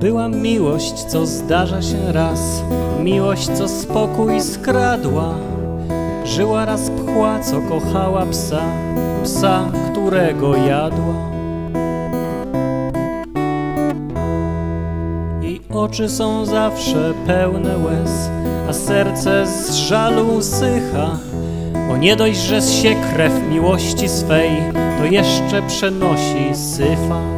Była miłość, co zdarza się raz, miłość, co spokój skradła. Żyła raz pchła, co kochała psa, psa, którego jadła. Jej oczy są zawsze pełne łez, a serce z żalu usycha. Bo nie dość, że się krew miłości swej, to jeszcze przenosi syfa.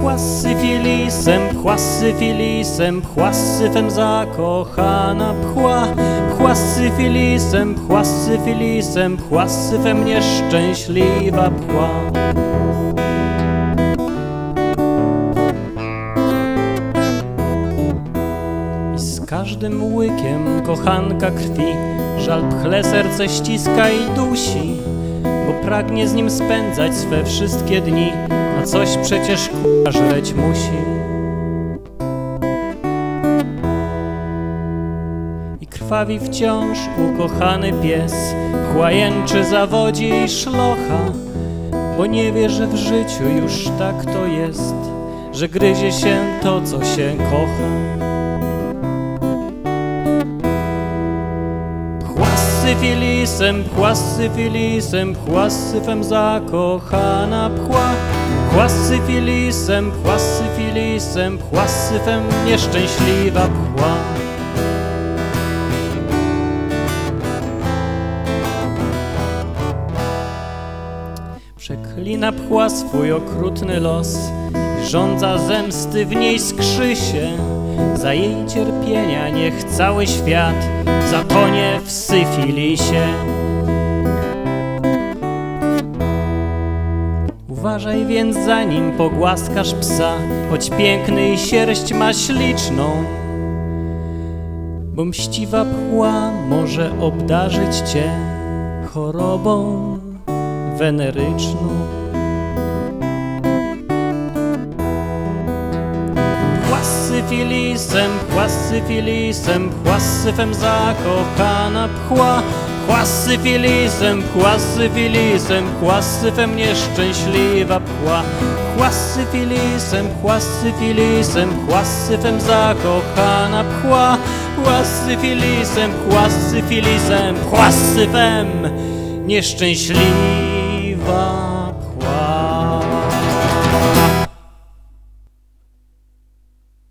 Pchła z syfilisem, pchła z syfilisem, pchła syfem zakochana pchła. Pchła z syfilisem, pchła z syfilisem, pchła syfem nieszczęśliwa pchła. I z każdym łykiem kochanka krwi Żal pchle serce ściska i dusi Bo pragnie z nim spędzać swe wszystkie dni A coś przecież k***a żreć musi. I krwawi wciąż ukochany pies Chłajęczy zawodzi i szlocha Bo nie wie, że w życiu już tak to jest Że gryzie się to, co się kocha syfilisem, pchła z syfilisem, pchła z syfem zakochana pchła. Pchła z syfilisem, pchła z syfilisem, pchła z syfem nieszczęśliwa pchła. Przeklina pchła swój okrutny los żądza zemsty w niej skrzy się. Za jej cierpienia niech cały świat zatonie w syfilisie. Uważaj więc zanim pogłaskasz psa, choć piękny i sierść ma śliczną. Bo mściwa pchła może obdarzyć cię chorobą weneryczną. Syfilisem, pchła z syfilisem, pchła z syfem zakochana pchła. Pchła z syfilisem, nieszczęśliwa pchła. Pchła z syfilisem, pchła z syfilisem, pchła z syfem zakochana pchła. Pchła z syfilisem, pchła z syfilisem, pchła z syfem nieszczęśliwa